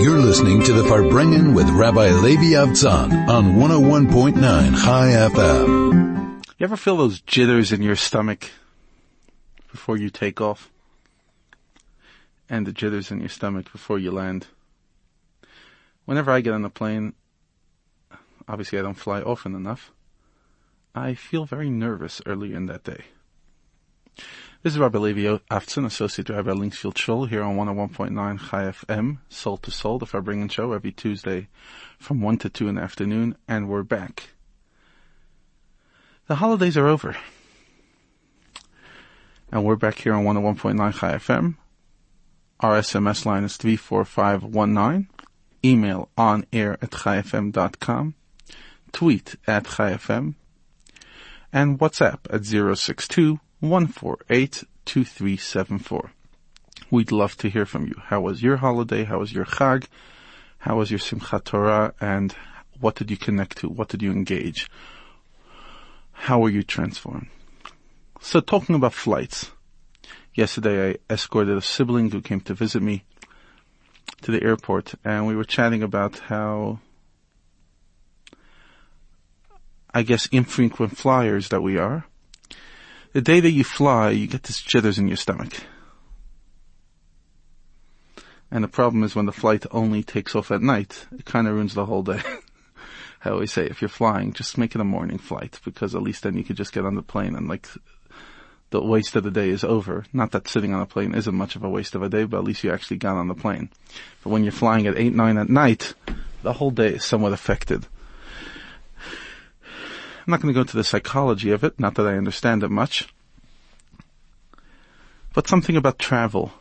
You're listening to the Farbrengen with Rabbi Levi Avtzon on 101.9 Chai FM. You ever feel those jitters in your stomach before you take off? And the jitters in your stomach before you land? Whenever I get on a plane, obviously I don't fly often enough, I feel very nervous early in that day. This is Rabbi Levi Avtzon, Associate Rabbi Linksfield Shul, here on 101.9 Chai FM, Soul to Soul, the Farbrengen Show, every Tuesday from 1 to 2 in the afternoon, and we're back. The holidays are over. And we're back here on 101.9 Chai FM. Our SMS line is 34519. Email on air at chaifm.com. Tweet at chaifm. And WhatsApp at 062 148-2374. We'd love to hear from you. How was your holiday? How was your Chag? How was your Simchat Torah? And what did you connect to? What did you engage? How were you transformed? So talking about flights. Yesterday I escorted a sibling who came to visit me to the airport and we were chatting about how I guess infrequent flyers that we are the day that you fly, you get this jitters in your stomach. And the problem is when the flight only takes off at night, it kind of ruins the whole day. I always say, if you're flying, just make it a morning flight because at least then you could just get on the plane and like the waste of the day is over. Not that sitting on a plane isn't much of a waste of a day, but at least you actually got on the plane. But when you're flying at 8, 9 at night, the whole day is somewhat affected. I'm not going to go into the psychology of it, not that I understand it much. But something about travel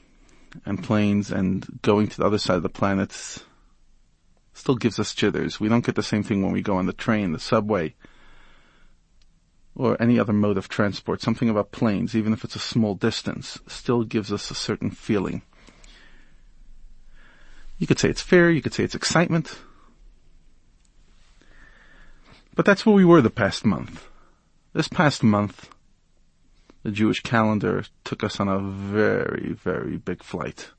and planes and going to the other side of the planet still gives us jitters. We don't get the same thing when we go on the train, the subway, or any other mode of transport. Something about planes, even if it's a small distance, still gives us a certain feeling. You could say it's fear, you could say it's excitement, but that's where we were the past month. This past month, the Jewish calendar took us on a very, very big flight.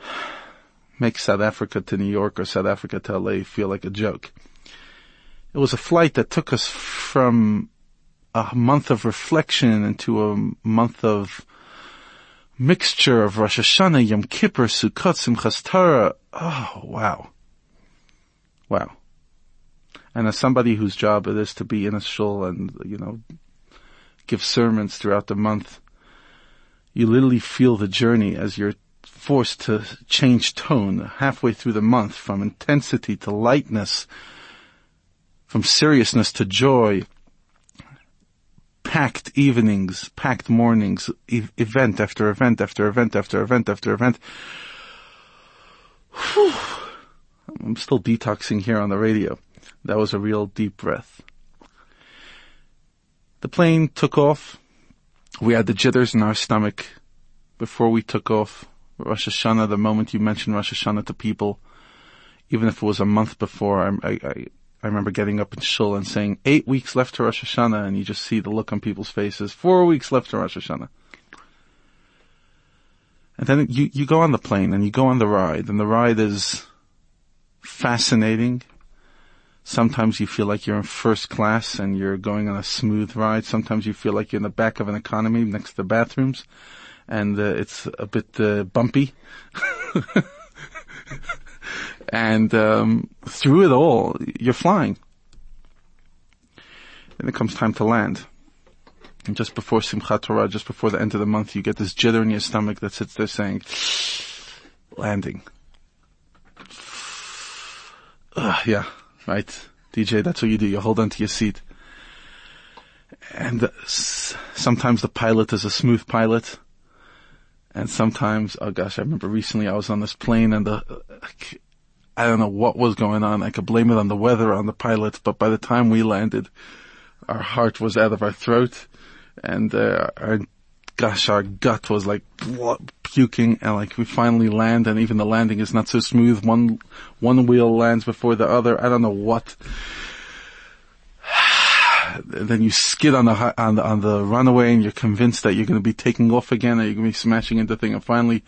Makes South Africa to New York or South Africa to LA feel like a joke. It was a flight that took us from a month of reflection into a month of mixture of Rosh Hashanah, Yom Kippur, Sukkot, Simchas Torah. Oh, wow. Wow. And as somebody whose job it is to be in a shul and, you know, give sermons throughout the month, you literally feel the journey as you're forced to change tone halfway through the month from intensity to lightness, from seriousness to joy, packed evenings, packed mornings, e- event after event after event after event after event. Whew. I'm still detoxing here on the radio. That was a real deep breath. The plane took off. We had the jitters in our stomach before we took off. Rosh Hashanah, the moment you mentioned Rosh Hashanah to people, even if it was a month before, I, I, I remember getting up in shul and saying, eight weeks left to Rosh Hashanah, and you just see the look on people's faces. Four weeks left to Rosh Hashanah. And then you, you go on the plane and you go on the ride, and the ride is fascinating. Sometimes you feel like you're in first class and you're going on a smooth ride. Sometimes you feel like you're in the back of an economy next to the bathrooms and uh, it's a bit uh, bumpy. and um, through it all, you're flying. Then it comes time to land. And just before Simchat Torah, just before the end of the month, you get this jitter in your stomach that sits there saying, landing. Yeah, right. DJ, that's what you do. You hold onto your seat. And uh, sometimes the pilot is a smooth pilot. And sometimes, oh gosh, I remember recently I was on this plane and the, I don't know what was going on. I could blame it on the weather, on the pilot, but by the time we landed, our heart was out of our throat and, uh, our, gosh, our gut was like puking and like we finally land and even the landing is not so smooth. One, one wheel lands before the other. I don't know what. then you skid on the, on the, on the runaway and you're convinced that you're going to be taking off again and you're going to be smashing into thing and finally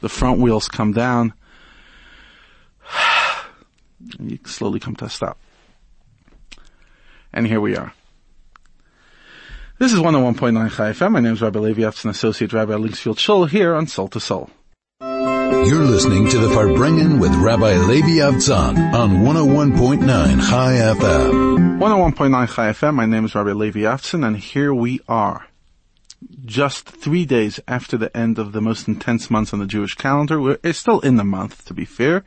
the front wheels come down, and you slowly come to a stop. And here we are. This is 101.9 Chai FM. My name is Rabbi Levi Avtzon, Associate Rabbi at Linksfield Shul here on Soul to Soul. You're listening to the Farbrengen with Rabbi Levi Avtzon on 101.9 Chai FM. 101.9 Chai FM. My name is Rabbi Levi Avtzon, and here we are. Just three days after the end of the most intense months on the Jewish calendar. We're it's still in the month, to be fair.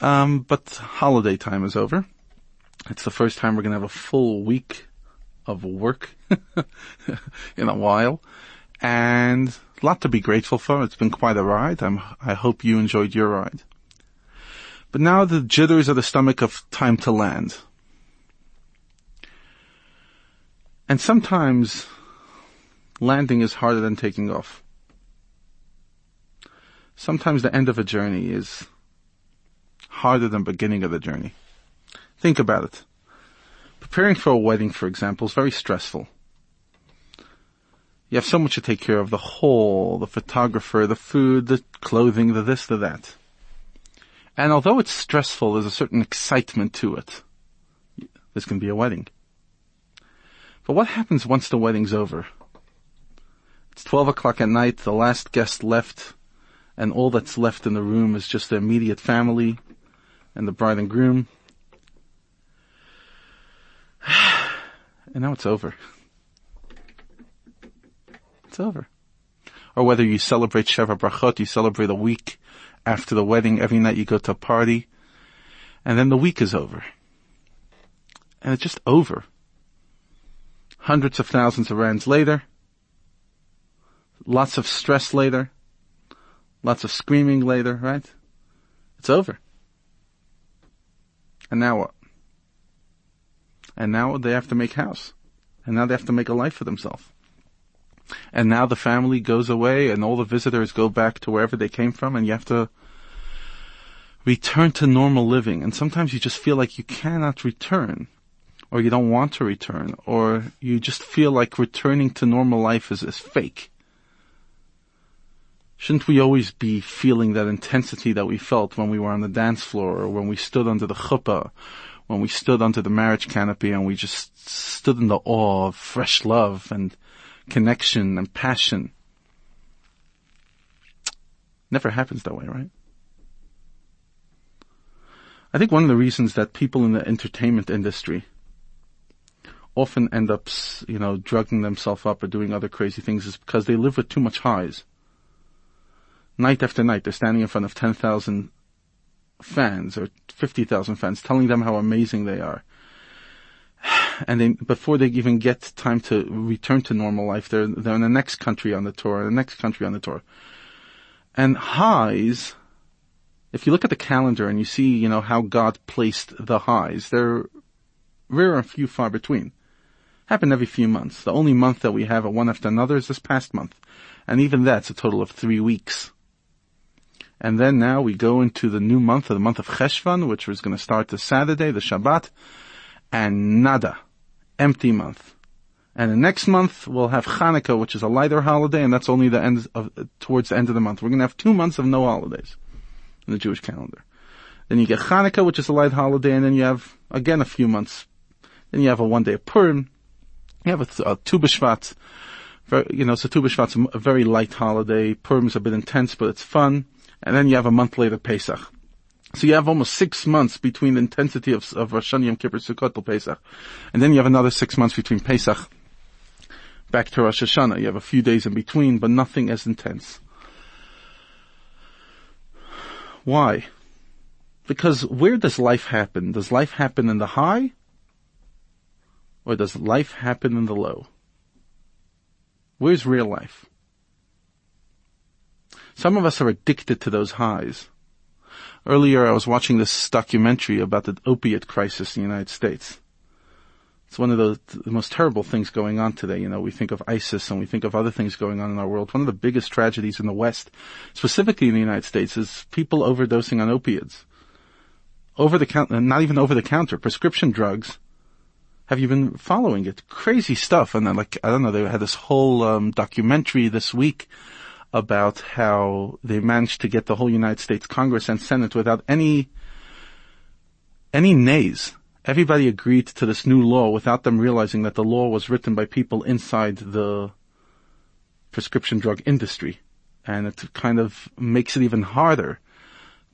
Um, but holiday time is over. It's the first time we're going to have a full week of work in a while, and a lot to be grateful for. It's been quite a ride. I'm, I hope you enjoyed your ride. But now the jitters of the stomach of time to land. And sometimes landing is harder than taking off. Sometimes the end of a journey is harder than beginning of the journey. Think about it. Preparing for a wedding, for example, is very stressful. You have so much to take care of, the hall, the photographer, the food, the clothing, the this, the that. And although it's stressful, there's a certain excitement to it. This can be a wedding. But what happens once the wedding's over? It's 12 o'clock at night, the last guest left, and all that's left in the room is just the immediate family and the bride and groom. And now it's over. It's over. Or whether you celebrate Sheva Brachot, you celebrate a week after the wedding, every night you go to a party, and then the week is over. And it's just over. Hundreds of thousands of rands later, lots of stress later, lots of screaming later, right? It's over. And now what? And now they have to make house. And now they have to make a life for themselves. And now the family goes away and all the visitors go back to wherever they came from and you have to return to normal living. And sometimes you just feel like you cannot return or you don't want to return or you just feel like returning to normal life is, is fake. Shouldn't we always be feeling that intensity that we felt when we were on the dance floor or when we stood under the chuppah when we stood under the marriage canopy and we just stood in the awe of fresh love and connection and passion. Never happens that way, right? I think one of the reasons that people in the entertainment industry often end up, you know, drugging themselves up or doing other crazy things is because they live with too much highs. Night after night, they're standing in front of 10,000 fans or 50,000 fans telling them how amazing they are. And then before they even get time to return to normal life, they're, they're in the next country on the tour, the next country on the tour. And highs, if you look at the calendar and you see, you know, how God placed the highs, they're rare and few far between. Happen every few months. The only month that we have a one after another is this past month. And even that's a total of three weeks. And then now we go into the new month, the month of Cheshvan, which was going to start this Saturday, the Shabbat, and nada. Empty month. And the next month we'll have Hanukkah, which is a lighter holiday, and that's only the end of, towards the end of the month. We're to have two months of no holidays in the Jewish calendar. Then you get Hanukkah, which is a light holiday, and then you have, again, a few months. Then you have a one day of Purim. You have a, a Tu B'Shvat. You know, so Tu B'Shvat's a very light holiday. Purim's a bit intense, but it's fun and then you have a month later Pesach. So you have almost six months between the intensity of, of Rosh Hashanah, Yom Kippur, Sukkot, till Pesach. And then you have another six months between Pesach back to Rosh Hashanah. You have a few days in between, but nothing as intense. Why? Because where does life happen? Does life happen in the high? Or does life happen in the low? Where's real life? Some of us are addicted to those highs. Earlier I was watching this documentary about the opiate crisis in the United States. It's one of the, the, most terrible things going on today. You know, we think of ISIS and we think of other things going on in our world. One of the biggest tragedies in the West, specifically in the United States, is people overdosing on opiates. Over the counter, not even over the counter, prescription drugs. Have you been following it? Crazy stuff. And then like, I don't know, they had this whole, um, documentary this week about how they managed to get the whole United States Congress and Senate without any, any nays. Everybody agreed to this new law without them realizing that the law was written by people inside the prescription drug industry. And it kind of makes it even harder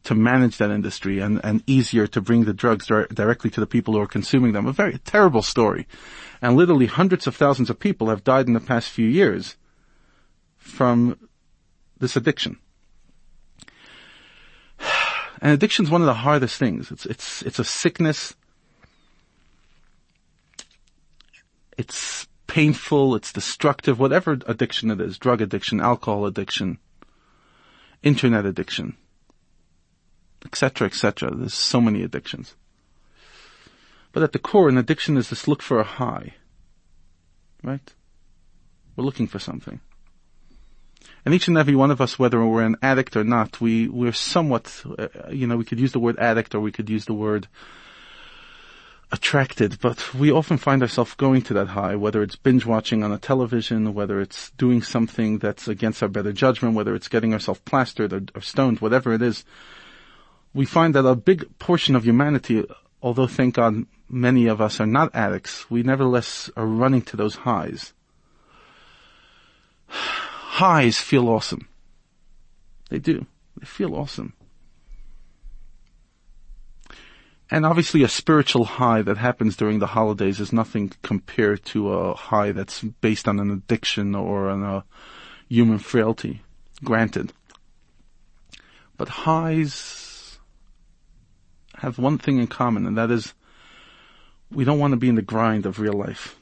to manage that industry and, and easier to bring the drugs dir- directly to the people who are consuming them. A very terrible story. And literally hundreds of thousands of people have died in the past few years from this addiction. And addiction is one of the hardest things. It's, it's, it's a sickness. It's painful. It's destructive. Whatever addiction it is, drug addiction, alcohol addiction, internet addiction, etc., etc. There's so many addictions. But at the core, an addiction is this look for a high. Right? We're looking for something. And each and every one of us, whether we're an addict or not, we, we're somewhat, uh, you know, we could use the word addict or we could use the word attracted, but we often find ourselves going to that high, whether it's binge watching on a television, whether it's doing something that's against our better judgment, whether it's getting ourselves plastered or, or stoned, whatever it is. We find that a big portion of humanity, although thank God many of us are not addicts, we nevertheless are running to those highs highs feel awesome. They do. They feel awesome. And obviously a spiritual high that happens during the holidays is nothing compared to a high that's based on an addiction or on a human frailty. Granted. But highs have one thing in common and that is we don't want to be in the grind of real life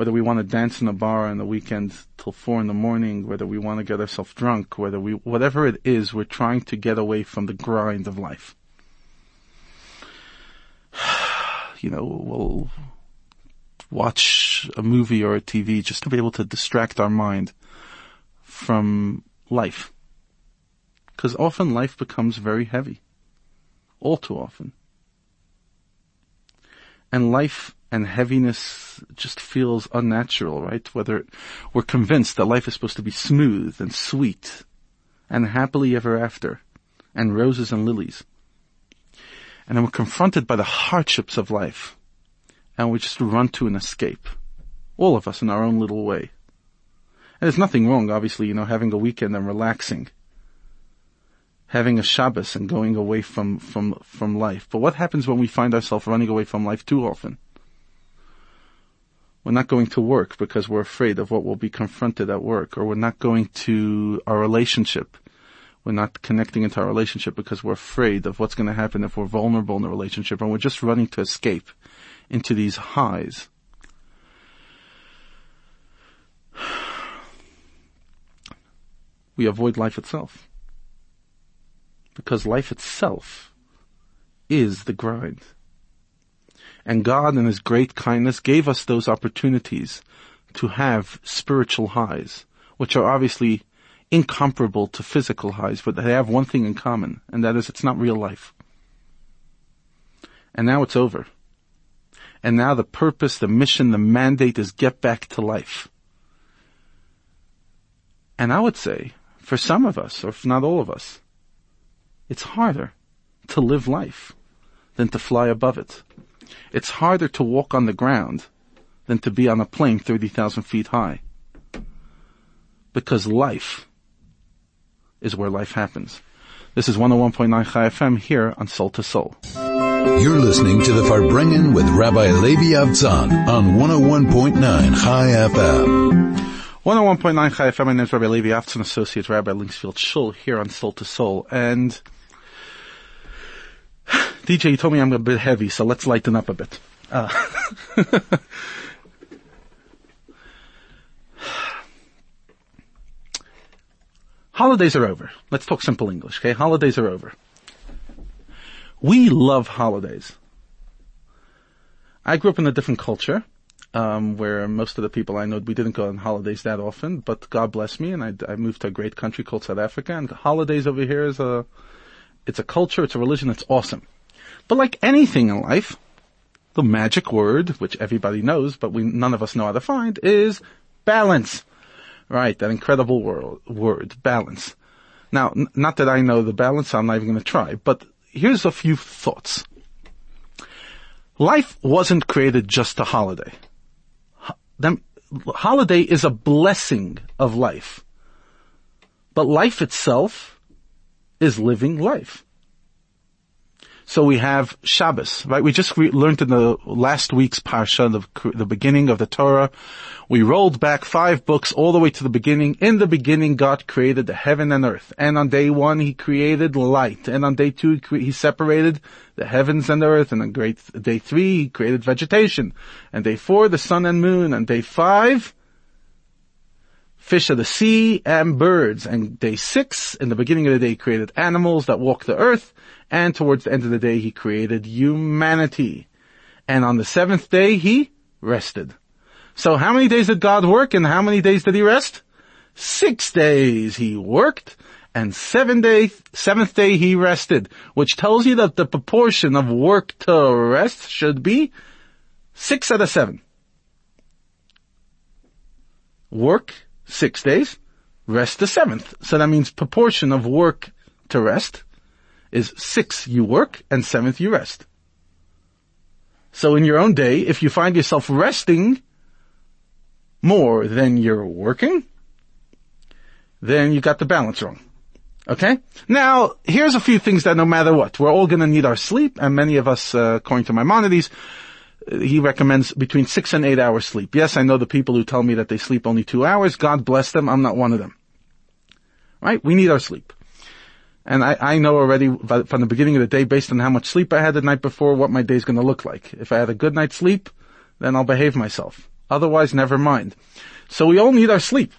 whether we want to dance in a bar on the weekend till four in the morning, whether we want to get ourselves drunk, whether we, whatever it is, we're trying to get away from the grind of life. You know, we'll watch a movie or a TV just to be able to distract our mind from life. Because often life becomes very heavy. All too often. And life and heaviness just feels unnatural, right? Whether we're convinced that life is supposed to be smooth and sweet and happily ever after and roses and lilies. And then we're confronted by the hardships of life and we just run to an escape. All of us in our own little way. And there's nothing wrong, obviously, you know, having a weekend and relaxing. Having a Shabbos and going away from, from, from life. But what happens when we find ourselves running away from life too often? We're not going to work because we're afraid of what will be confronted at work, or we're not going to our relationship. We're not connecting into our relationship because we're afraid of what's going to happen if we're vulnerable in the relationship, and we're just running to escape into these highs. We avoid life itself. Because life itself is the grind. And God in His great kindness gave us those opportunities to have spiritual highs, which are obviously incomparable to physical highs, but they have one thing in common, and that is it's not real life. And now it's over. And now the purpose, the mission, the mandate is get back to life. And I would say, for some of us, or if not all of us, it's harder to live life than to fly above it. It's harder to walk on the ground than to be on a plane 30,000 feet high. Because life is where life happens. This is 101.9 Chai FM here on Soul to Soul. You're listening to the Farbrengen with Rabbi Levi Avtzon on 101.9 Chai FM. 101.9 Chai FM, my name is Rabbi Levi Avtzon, Associate Rabbi Linksfield Shul here on Soul to Soul. And DJ, you told me I'm a bit heavy, so let's lighten up a bit. Uh, holidays are over. Let's talk simple English, okay? Holidays are over. We love holidays. I grew up in a different culture, um, where most of the people I know, we didn't go on holidays that often, but God bless me, and I, I moved to a great country called South Africa, and holidays over here is a, it's a culture, it's a religion, it's awesome. But like anything in life, the magic word, which everybody knows, but we, none of us know how to find, is balance. Right, that incredible word, word balance. Now, n- not that I know the balance, I'm not even to try, but here's a few thoughts. Life wasn't created just a holiday. Ho- holiday is a blessing of life. But life itself is living life. So we have Shabbos, right? We just re- learned in the last week's parsha, the, the beginning of the Torah. We rolled back five books all the way to the beginning. In the beginning, God created the heaven and earth. And on day one, He created light. And on day two, He, cre- he separated the heavens and the earth. And on great, day three, He created vegetation. And day four, the sun and moon. And day five, fish of the sea and birds. And day six, in the beginning of the day, created animals that walk the earth and towards the end of the day he created humanity. And on the seventh day he rested. So how many days did God work and how many days did he rest? Six days he worked and seven day, seventh day he rested, which tells you that the proportion of work to rest should be six out of seven. Work, six days, rest the seventh. So that means proportion of work to rest, is six you work and seventh you rest. So in your own day, if you find yourself resting more than you're working, then you got the balance wrong. Okay? Now, here's a few things that no matter what, we're all gonna need our sleep, and many of us, uh, according to Maimonides, he recommends between six and eight hours sleep. Yes, I know the people who tell me that they sleep only two hours. God bless them. I'm not one of them. Right? We need our sleep. And I, I know already from the beginning of the day, based on how much sleep I had the night before, what my day's gonna look like. If I had a good night's sleep, then I'll behave myself. Otherwise, never mind. So we all need our sleep.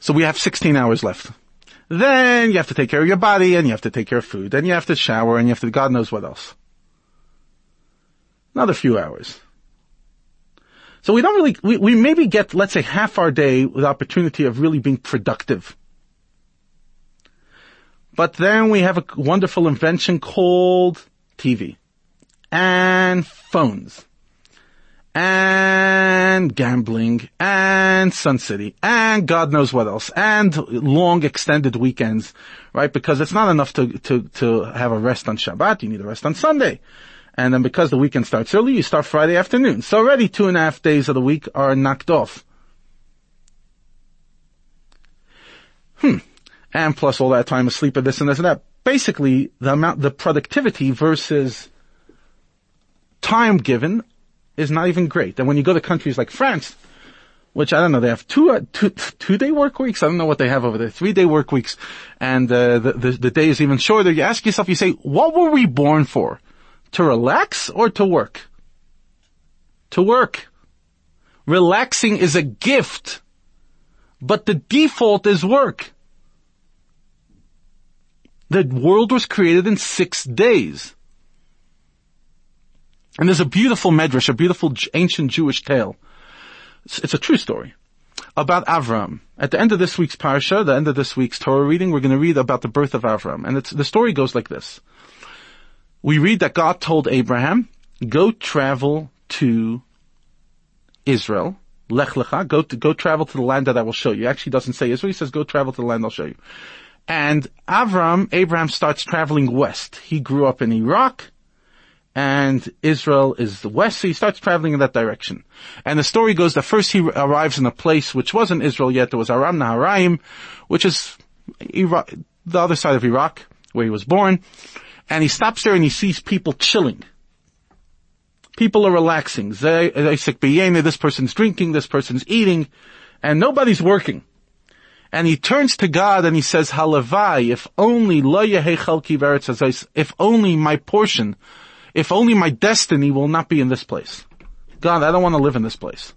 So we have 16 hours left. Then you have to take care of your body, and you have to take care of food, and you have to shower, and you have to, God knows what else. Another few hours. So we don't really, we, we maybe get, let's say, half our day with opportunity of really being productive. But then we have a wonderful invention called TV. And phones. And gambling. And Sun City. And God knows what else. And long extended weekends. Right? Because it's not enough to, to, to have a rest on Shabbat. You need a rest on Sunday. And then because the weekend starts early, you start Friday afternoon. So already two and a half days of the week are knocked off. Hmm. And plus all that time asleep and this and this and that. Basically, the amount, the productivity versus time given is not even great. And when you go to countries like France, which I don't know, they have two, uh, two, two day work weeks. I don't know what they have over there. Three day work weeks. And, uh, the, the, the day is even shorter. You ask yourself, you say, what were we born for? To relax or to work? To work. Relaxing is a gift, but the default is work. The world was created in six days. And there's a beautiful medrash, a beautiful ancient Jewish tale. It's a true story about Avram. At the end of this week's parsha, the end of this week's Torah reading, we're going to read about the birth of Avram. And the story goes like this we read that God told Abraham, go travel to Israel, Lech Lecha, go to, go travel to the land that I will show you. Actually doesn't say Israel, he says go travel to the land I'll show you. And Avram, Abraham starts traveling west. He grew up in Iraq, and Israel is the west, so he starts traveling in that direction. And the story goes that first he arrives in a place which wasn't Israel yet, there was Aram Naharaim, which is Iraq, the other side of Iraq, where he was born and he stops there and he sees people chilling. People are relaxing. This person's drinking, this person's eating, and nobody's working. And he turns to God and he says, Halavai, if only if only my portion, if only my destiny will not be in this place. God, I don't want to live in this place.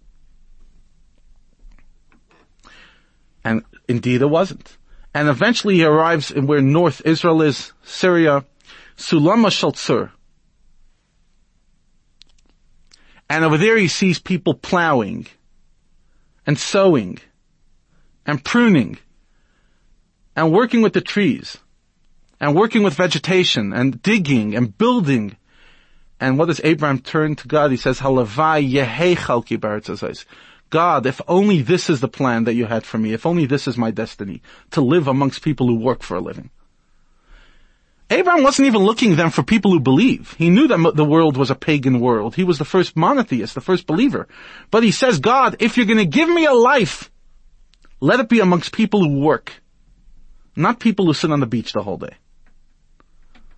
And indeed it wasn't. And eventually he arrives in where North Israel is, Syria, Sulama Shaltzur. And over there he sees people plowing and sowing and pruning and working with the trees and working with vegetation and digging and building And what does Abraham turn to God? He says, Halavai yehei chalki God, if only this is the plan that you had for me, if only this is my destiny, to live amongst people who work for a living. Abraham wasn't even looking then for people who believe. He knew that the world was a pagan world. He was the first monotheist, the first believer. But he says, God, if you're gonna give me a life, let it be amongst people who work. Not people who sit on the beach the whole day.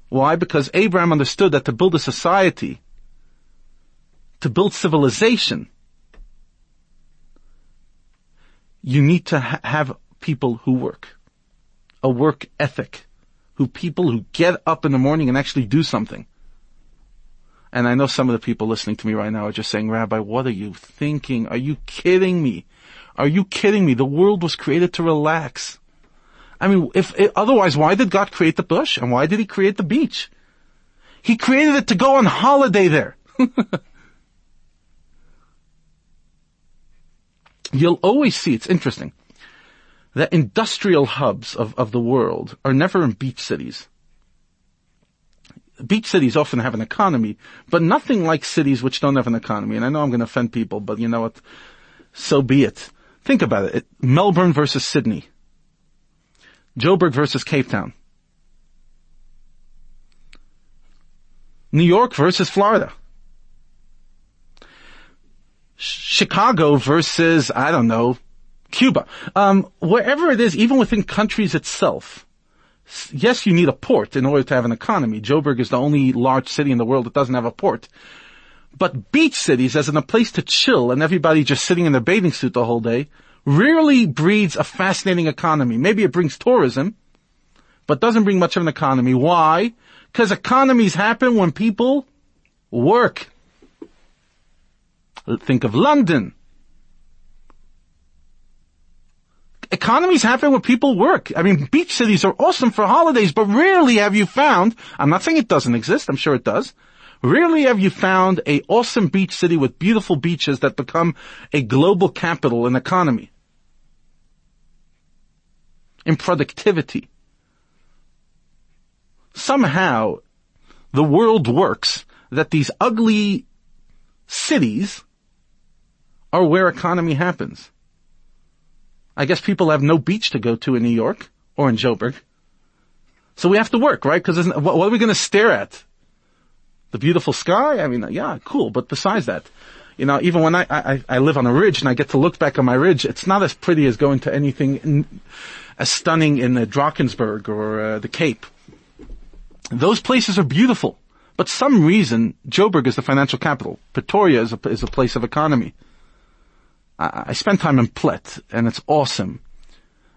Why? Because Abraham understood that to build a society, to build civilization, you need to ha- have people who work. A work ethic who people who get up in the morning and actually do something. And I know some of the people listening to me right now are just saying, Rabbi, what are you thinking? Are you kidding me? Are you kidding me? The world was created to relax. I mean, if, if otherwise, why did God create the bush? And why did he create the beach? He created it to go on holiday there. You'll always see, it's interesting that industrial hubs of, of the world are never in beach cities. Beach cities often have an economy, but nothing like cities which don't have an economy. And I know I'm going to offend people, but you know what? So be it. Think about it. it Melbourne versus Sydney. Joburg versus Cape Town. New York versus Florida. Chicago versus, I don't know, Cuba. Um, wherever it is, even within countries itself, yes, you need a port in order to have an economy. Joburg is the only large city in the world that doesn't have a port. But beach cities, as in a place to chill and everybody just sitting in their bathing suit the whole day, rarely breeds a fascinating economy. Maybe it brings tourism, but doesn't bring much of an economy. Why? Because economies happen when people work. Think of London. economies happen when people work. I mean, beach cities are awesome for holidays, but rarely have you found, I'm not saying it doesn't exist, I'm sure it does, rarely have you found a awesome beach city with beautiful beaches that become a global capital and economy. In productivity. Somehow, the world works that these ugly cities are where economy happens. I guess people have no beach to go to in New York or in Joburg. So we have to work, right? Because what, are we going to stare at? The beautiful sky? I mean, yeah, cool. But besides that, you know, even when I, I, I live on a ridge and I get to look back on my ridge, it's not as pretty as going to anything in, as stunning in the Drakensberg or uh, the Cape. Those places are beautiful. But some reason, Joburg is the financial capital. Pretoria is a, is a place of economy. I, I spent time in Plet, and it's awesome.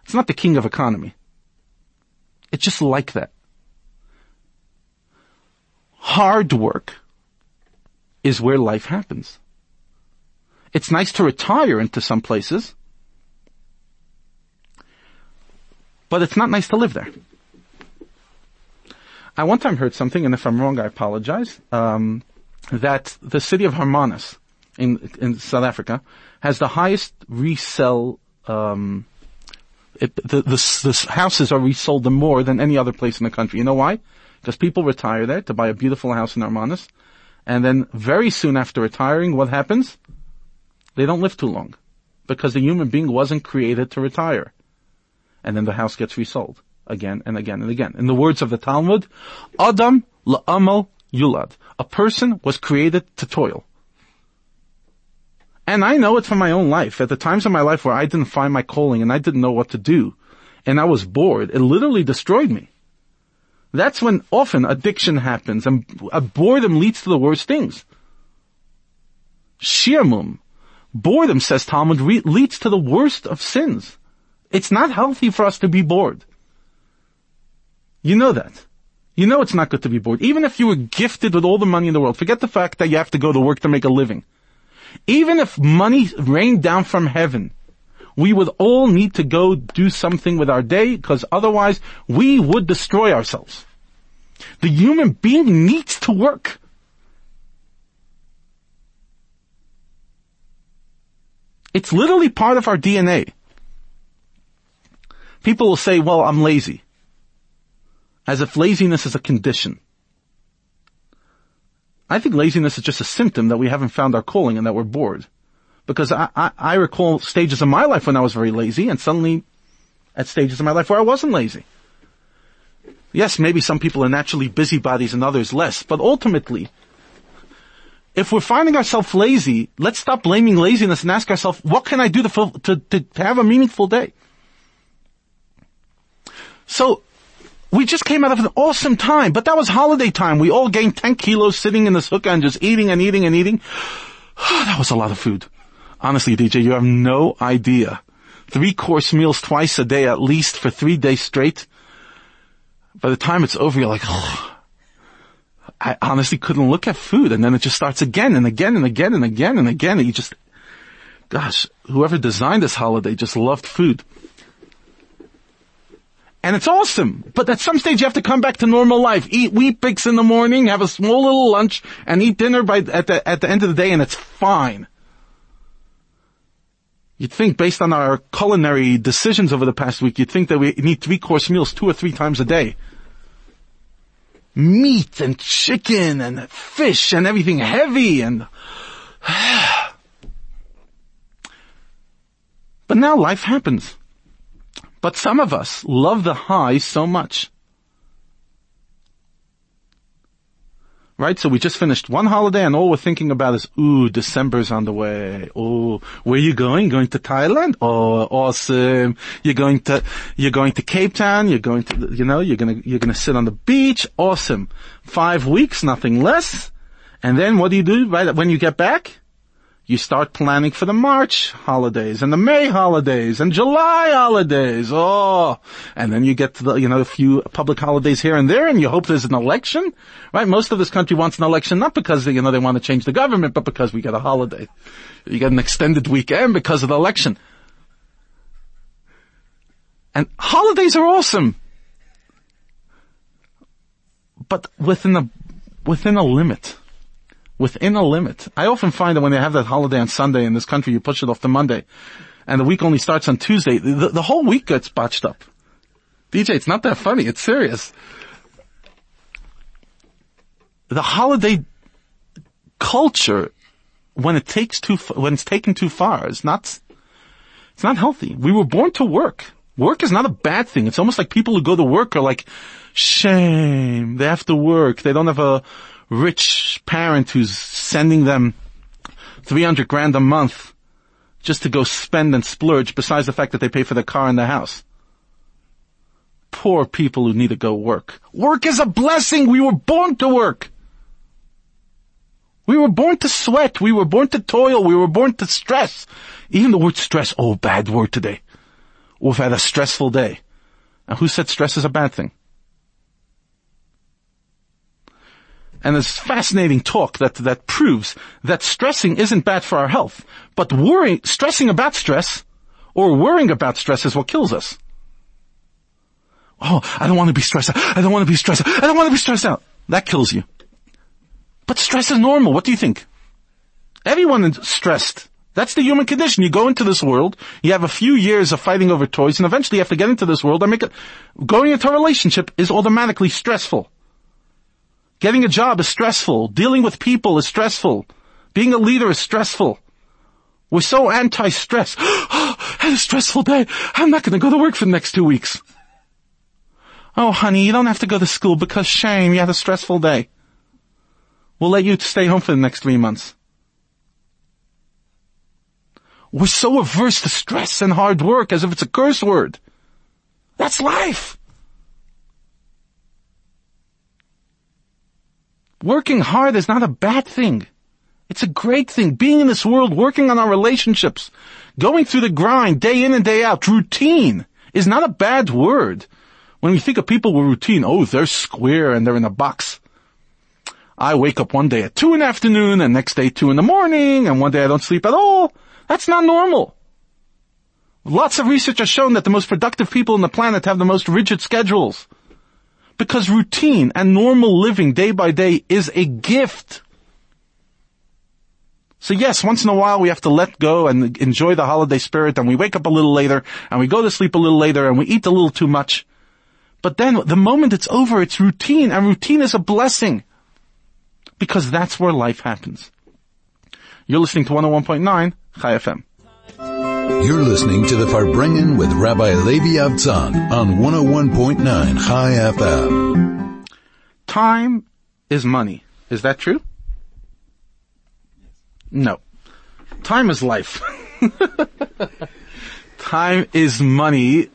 It's not the king of economy. It's just like that. Hard work is where life happens. It's nice to retire into some places, but it's not nice to live there. I one time heard something, and if I'm wrong, I apologize, um, that the city of Hermanus in, in South Africa has the highest resell, um, it, the, the, the houses are resold more than any other place in the country. You know why? Because people retire there to buy a beautiful house in Hermanus, and then very soon after retiring, what happens? They don't live too long. Because the human being wasn't created to retire. And then the house gets resold. Again and again and again. In the words of the Talmud, Adam la'amal yulad. A person was created to toil. And I know it from my own life. At the times of my life where I didn't find my calling and I didn't know what to do and I was bored, it literally destroyed me. That's when often addiction happens and boredom leads to the worst things. Shiamum, boredom, says Talmud, re- leads to the worst of sins. It's not healthy for us to be bored. You know that. You know it's not good to be bored. Even if you were gifted with all the money in the world, forget the fact that you have to go to work to make a living. Even if money rained down from heaven, we would all need to go do something with our day because otherwise we would destroy ourselves. The human being needs to work. It's literally part of our DNA. People will say, well, I'm lazy. As if laziness is a condition. I think laziness is just a symptom that we haven't found our calling and that we're bored. Because I, I, I recall stages of my life when I was very lazy and suddenly at stages in my life where I wasn't lazy. Yes, maybe some people are naturally busybodies and others less, but ultimately, if we're finding ourselves lazy, let's stop blaming laziness and ask ourselves, what can I do to, to, to have a meaningful day? So, we just came out of an awesome time, but that was holiday time. We all gained 10 kilos sitting in this sukkah and just eating and eating and eating. that was a lot of food. Honestly, DJ, you have no idea. Three course meals twice a day at least for three days straight. By the time it's over, you're like, oh, I honestly couldn't look at food. And then it just starts again and again and again and again and again. And you just, gosh, whoever designed this holiday just loved food. And it's awesome. But at some stage you have to come back to normal life. Eat Weet-Bix in the morning, have a small little lunch, and eat dinner by, at the, at the end of the day and it's fine. You'd think based on our culinary decisions over the past week, you'd think that we need three course meals two or three times a day. Meat and chicken and fish and everything heavy and, but now life happens. But some of us love the high so much. Right? So we just finished one holiday and all we're thinking about is, ooh, December's on the way. Oh, where are you going? Going to Thailand? Oh, awesome. You're going to, you're going to Cape Town. You're going to, you know, you're gonna, you're gonna sit on the beach. Awesome. Five weeks, nothing less. And then what do you do right when you get back? You start planning for the March holidays and the May holidays and July holidays. Oh, and then you get to the, you know, a few public holidays here and there and you hope there's an election, right? Most of this country wants an election not because, you know, they want to change the government, but because we get a holiday. You get an extended weekend because of the election. And holidays are awesome. But within a, within a limit within a limit. I often find that when they have that holiday on Sunday in this country, you push it off to Monday, and the week only starts on Tuesday, the, the whole week gets botched up. DJ, it's not that funny. It's serious. The holiday culture, when it takes too, when it's taken too far, is not, it's not healthy. We were born to work. Work is not a bad thing. It's almost like people who go to work are like, shame. They have to work. They don't have a, rich parent who's sending them 300 grand a month just to go spend and splurge besides the fact that they pay for the car and the house. Poor people who need to go work. Work is a blessing. We were born to work. We were born to sweat. We were born to toil. We were born to stress. Even the word stress, oh, bad word today. We've had a stressful day. And who said stress is a bad thing? And this fascinating talk that, that proves that stressing isn't bad for our health. But worrying, stressing about stress or worrying about stress is what kills us. Oh, I don't want to be stressed out. I don't want to be stressed out. I don't want to be stressed out. That kills you. But stress is normal. What do you think? Everyone is stressed. That's the human condition. You go into this world, you have a few years of fighting over toys, and eventually you have to get into this world and make it, going into a relationship is automatically stressful. Getting a job is stressful. Dealing with people is stressful. Being a leader is stressful. We're so anti-stress. Had a stressful day. I'm not going to go to work for the next two weeks. Oh, honey, you don't have to go to school because shame, you had a stressful day. We'll let you stay home for the next three months. We're so averse to stress and hard work as if it's a curse word. That's life. Working hard is not a bad thing. It's a great thing. Being in this world, working on our relationships, going through the grind day in and day out, routine is not a bad word. When we think of people with routine, oh, they're square and they're in a box. I wake up one day at two in the afternoon and next day two in the morning and one day I don't sleep at all. That's not normal. Lots of research has shown that the most productive people on the planet have the most rigid schedules. Because routine and normal living day by day is a gift. So yes, once in a while we have to let go and enjoy the holiday spirit and we wake up a little later and we go to sleep a little later and we eat a little too much. But then the moment it's over, it's routine and routine is a blessing. Because that's where life happens. You're listening to 101.9 Chai FM. You're listening to the Farbrengen with Rabbi Levi Avtzon on 101.9 Chai FM. Time is money. Is that true? No. Time is life. Time is money.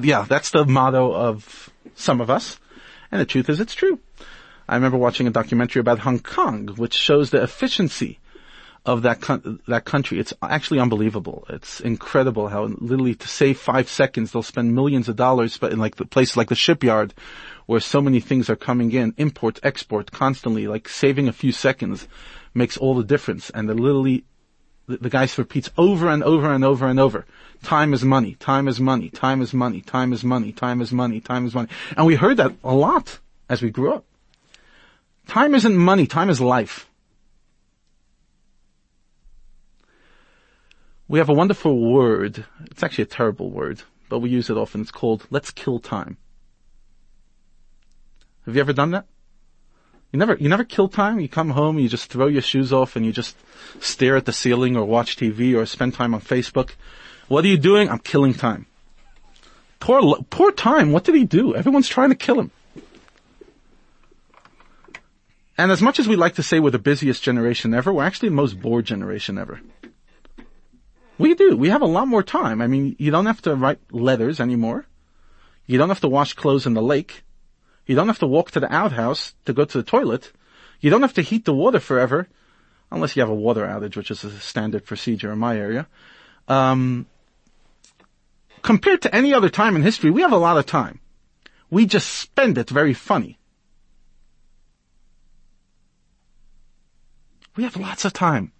Yeah, that's the motto of some of us. And the truth is it's true. I remember watching a documentary about Hong Kong, which shows the efficiency of that that country. It's actually unbelievable. It's incredible how literally to save five seconds they'll spend millions of dollars, in like the places like the shipyard, where so many things are coming in, import, export, constantly, like saving a few seconds makes all the difference. And literally, the, the guy repeats over and over and over and over. Time is money. Time is money. Time is money. Time is money. Time is money. Time is money. And we heard that a lot as we grew up. Time isn't money. Time is life. We have a wonderful word. It's actually a terrible word, but we use it often. It's called let's kill time. Have you ever done that? You never, you never kill time. You come home, you just throw your shoes off and you just stare at the ceiling or watch TV or spend time on Facebook. What are you doing? I'm killing time. Poor, poor time. What did he do? Everyone's trying to kill him. And as much as we like to say we're the busiest generation ever, we're actually the most bored generation ever. We do. We have a lot more time. I mean, you don't have to write letters anymore. You don't have to wash clothes in the lake. You don't have to walk to the outhouse to go to the toilet. You don't have to heat the water forever, unless you have a water outage, which is a standard procedure in my area. Um, compared to any other time in history, we have a lot of time. We just spend it very funny. We have lots of time.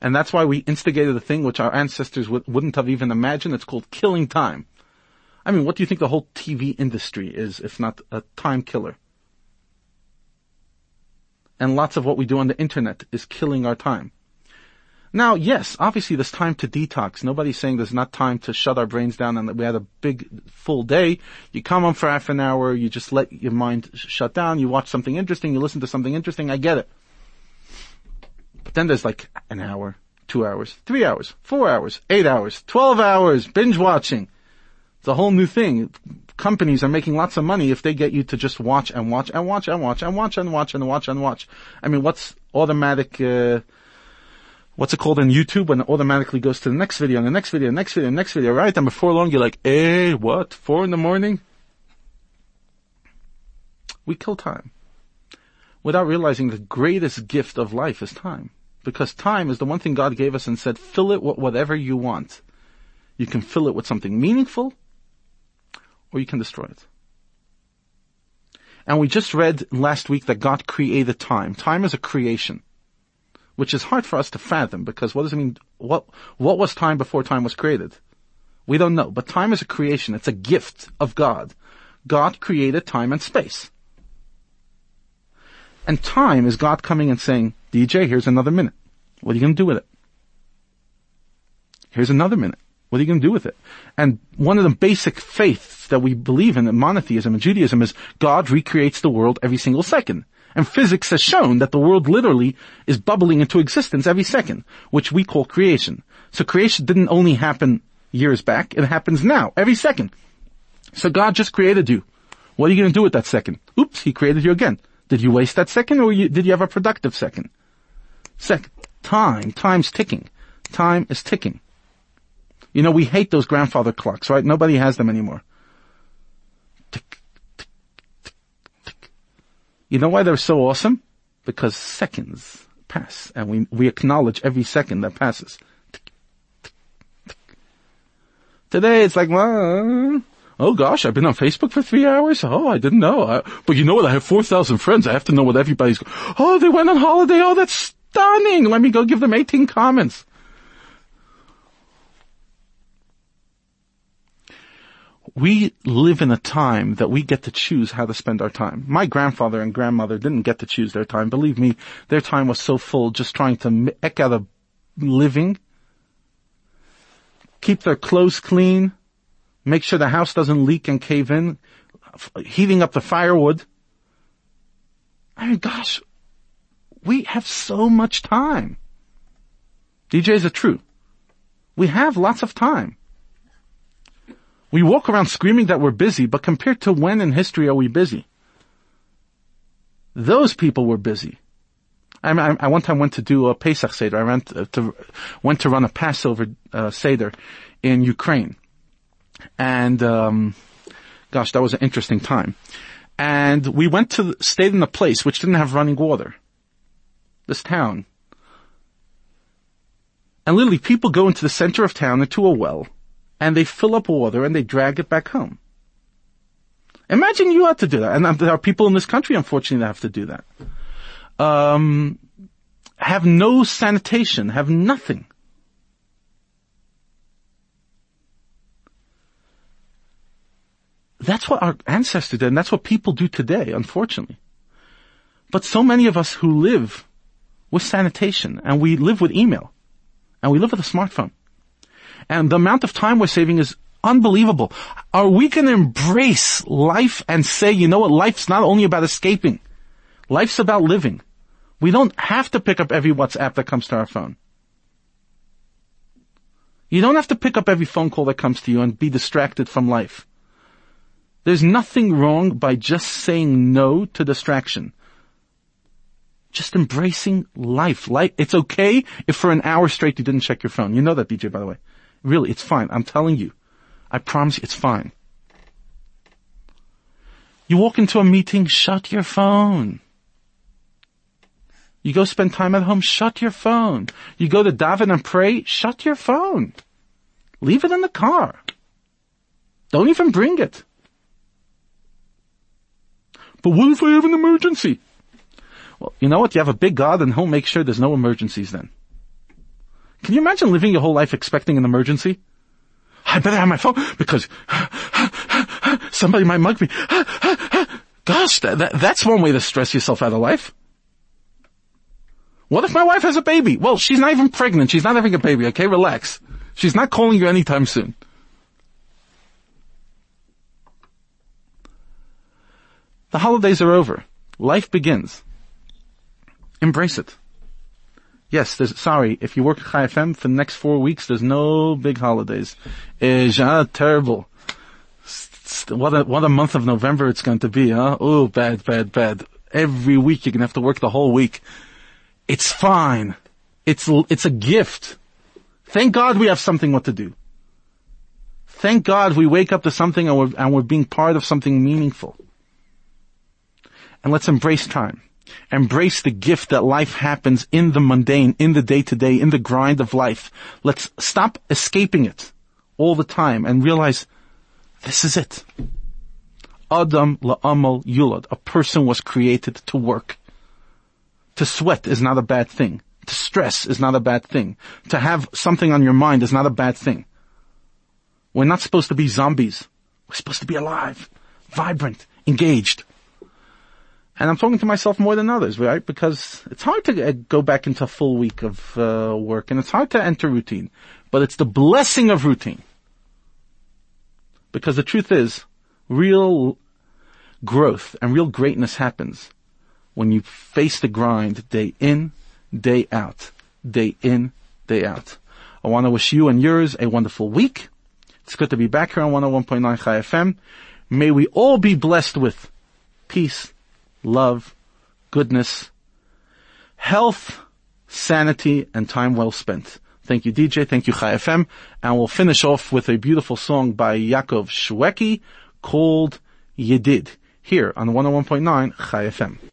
And that's why we instigated a thing which our ancestors w- wouldn't have even imagined. It's called killing time. I mean, what do you think the whole TV industry is, if not a time killer? And lots of what we do on the internet is killing our time. Now, yes, obviously there's time to detox. Nobody's saying there's not time to shut our brains down and that we had a big full day. You come home for half an hour, you just let your mind sh- shut down, you watch something interesting, you listen to something interesting, I get it. But then there's like an hour, two hours, three hours, four hours, eight hours, twelve hours, binge watching. It's a whole new thing. Companies are making lots of money if they get you to just watch and watch and watch and watch and watch and watch and watch and watch. I mean, what's automatic, uh, what's it called in YouTube when it automatically goes to the next video and the next video, and next video, and next video, right? And before long you're like, eh, what? Four in the morning? We kill time. Without realizing the greatest gift of life is time. Because time is the one thing God gave us and said, fill it with whatever you want. You can fill it with something meaningful, or you can destroy it. And we just read last week that God created time. Time is a creation, which is hard for us to fathom because what does it mean? What, what was time before time was created? We don't know, but time is a creation. It's a gift of God. God created time and space. And time is God coming and saying, DJ, here's another minute. What are you going to do with it? Here's another minute. What are you going to do with it? And one of the basic faiths that we believe in, in monotheism and Judaism is God recreates the world every single second. And physics has shown that the world literally is bubbling into existence every second, which we call creation. So creation didn't only happen years back, it happens now, every second. So God just created you. What are you going to do with that second? Oops, He created you again. Did you waste that second or you, did you have a productive second? Second, time, time's ticking. Time is ticking. You know, we hate those grandfather clocks, right? Nobody has them anymore. Tick, tick, tick. You know why they're so awesome? Because seconds pass and we, we acknowledge every second that passes. Today it's like, oh gosh, I've been on Facebook for three hours. Oh, I didn't know. I, but you know what? I have 4,000 friends. I have to know what everybody's, oh, they went on holiday. Oh, that's stunning. Let me go give them 18 comments. we live in a time that we get to choose how to spend our time. My grandfather and grandmother didn't get to choose their time. Believe me, their time was so full just trying to eke out a living, keep their clothes clean, make sure the house doesn't leak and cave in, heating up the firewood. I mean, gosh, We have so much time. DJs are true? We have lots of time. We walk around screaming that we're busy, but compared to when in history are we busy? Those people were busy. I, I, I one time went to do a Pesach Seder. I went uh, to, went to run a Passover uh, Seder in Ukraine. And, um, gosh, that was an interesting time. And we went to, stayed in a place which didn't have running water. This town. And literally people go into the center of town into a well and they fill up water and they drag it back home. Imagine you had to do that. And there are people in this country, unfortunately, that have to do that. Um, have no sanitation, have nothing. That's what our ancestors did, and that's what people do today, unfortunately. But so many of us who live with sanitation, and we live with email, and we live with a smartphone, and the amount of time we're saving is unbelievable. Are we going to embrace life and say, you know what, life's not only about escaping. Life's about living. We don't have to pick up every WhatsApp that comes to our phone. You don't have to pick up every phone call that comes to you and be distracted from life. There's nothing wrong by just saying no to distraction. Just embracing life. Life, it's okay if for an hour straight you didn't check your phone. You know that, DJ, by the way. Really, it's fine. I'm telling you. I promise you, it's fine. You walk into a meeting, shut your phone. You go spend time at home, shut your phone. You go to daven and pray, shut your phone. Leave it in the car. Don't even bring it. But what if I have an emergency? Well, you know what? You have a big God and he'll make sure there's no emergencies then. Can you imagine living your whole life expecting an emergency? I better have my phone because somebody might mug me. Gosh, that, that, that's one way to stress yourself out of life. What if my wife has a baby? Well, she's not even pregnant. She's not having a baby, okay? Relax. She's not calling you anytime soon. The holidays are over. Life begins. Embrace it. Yes, there's, sorry, if you work at Chai FM for the next four weeks, there's no big holidays. It's uh, terrible. What a, what a month of November it's going to be, huh? Oh, bad, bad, bad. Every week you're going to have to work the whole week. It's fine. It's, it's a gift. Thank God we have something what to do. Thank God we wake up to something and we're, and we're being part of something meaningful and let's embrace time. Embrace the gift that life happens in the mundane, in the day to day, in the grind of life. Let's stop escaping it all the time and realize this is it. Adam la'amal yulad. A person was created to work. To sweat is not a bad thing. To stress is not a bad thing. To have something on your mind is not a bad thing. We're not supposed to be zombies. We're supposed to be alive, vibrant, engaged. And I'm talking to myself more than others, right? Because it's hard to uh, go back into a full week of uh, work and it's hard to enter routine. But it's the blessing of routine. Because the truth is, real growth and real greatness happens when you face the grind day in, day out, day in, day out. I want to wish you and yours a wonderful week. It's good to be back here on 101.9 Chai FM. May we all be blessed with peace, love, goodness, health, sanity, and time well spent. Thank you, DJ. Thank you, Chai FM. And we'll finish off with a beautiful song by Yaakov Shwekey called Yedid here on 101.9 Chai FM.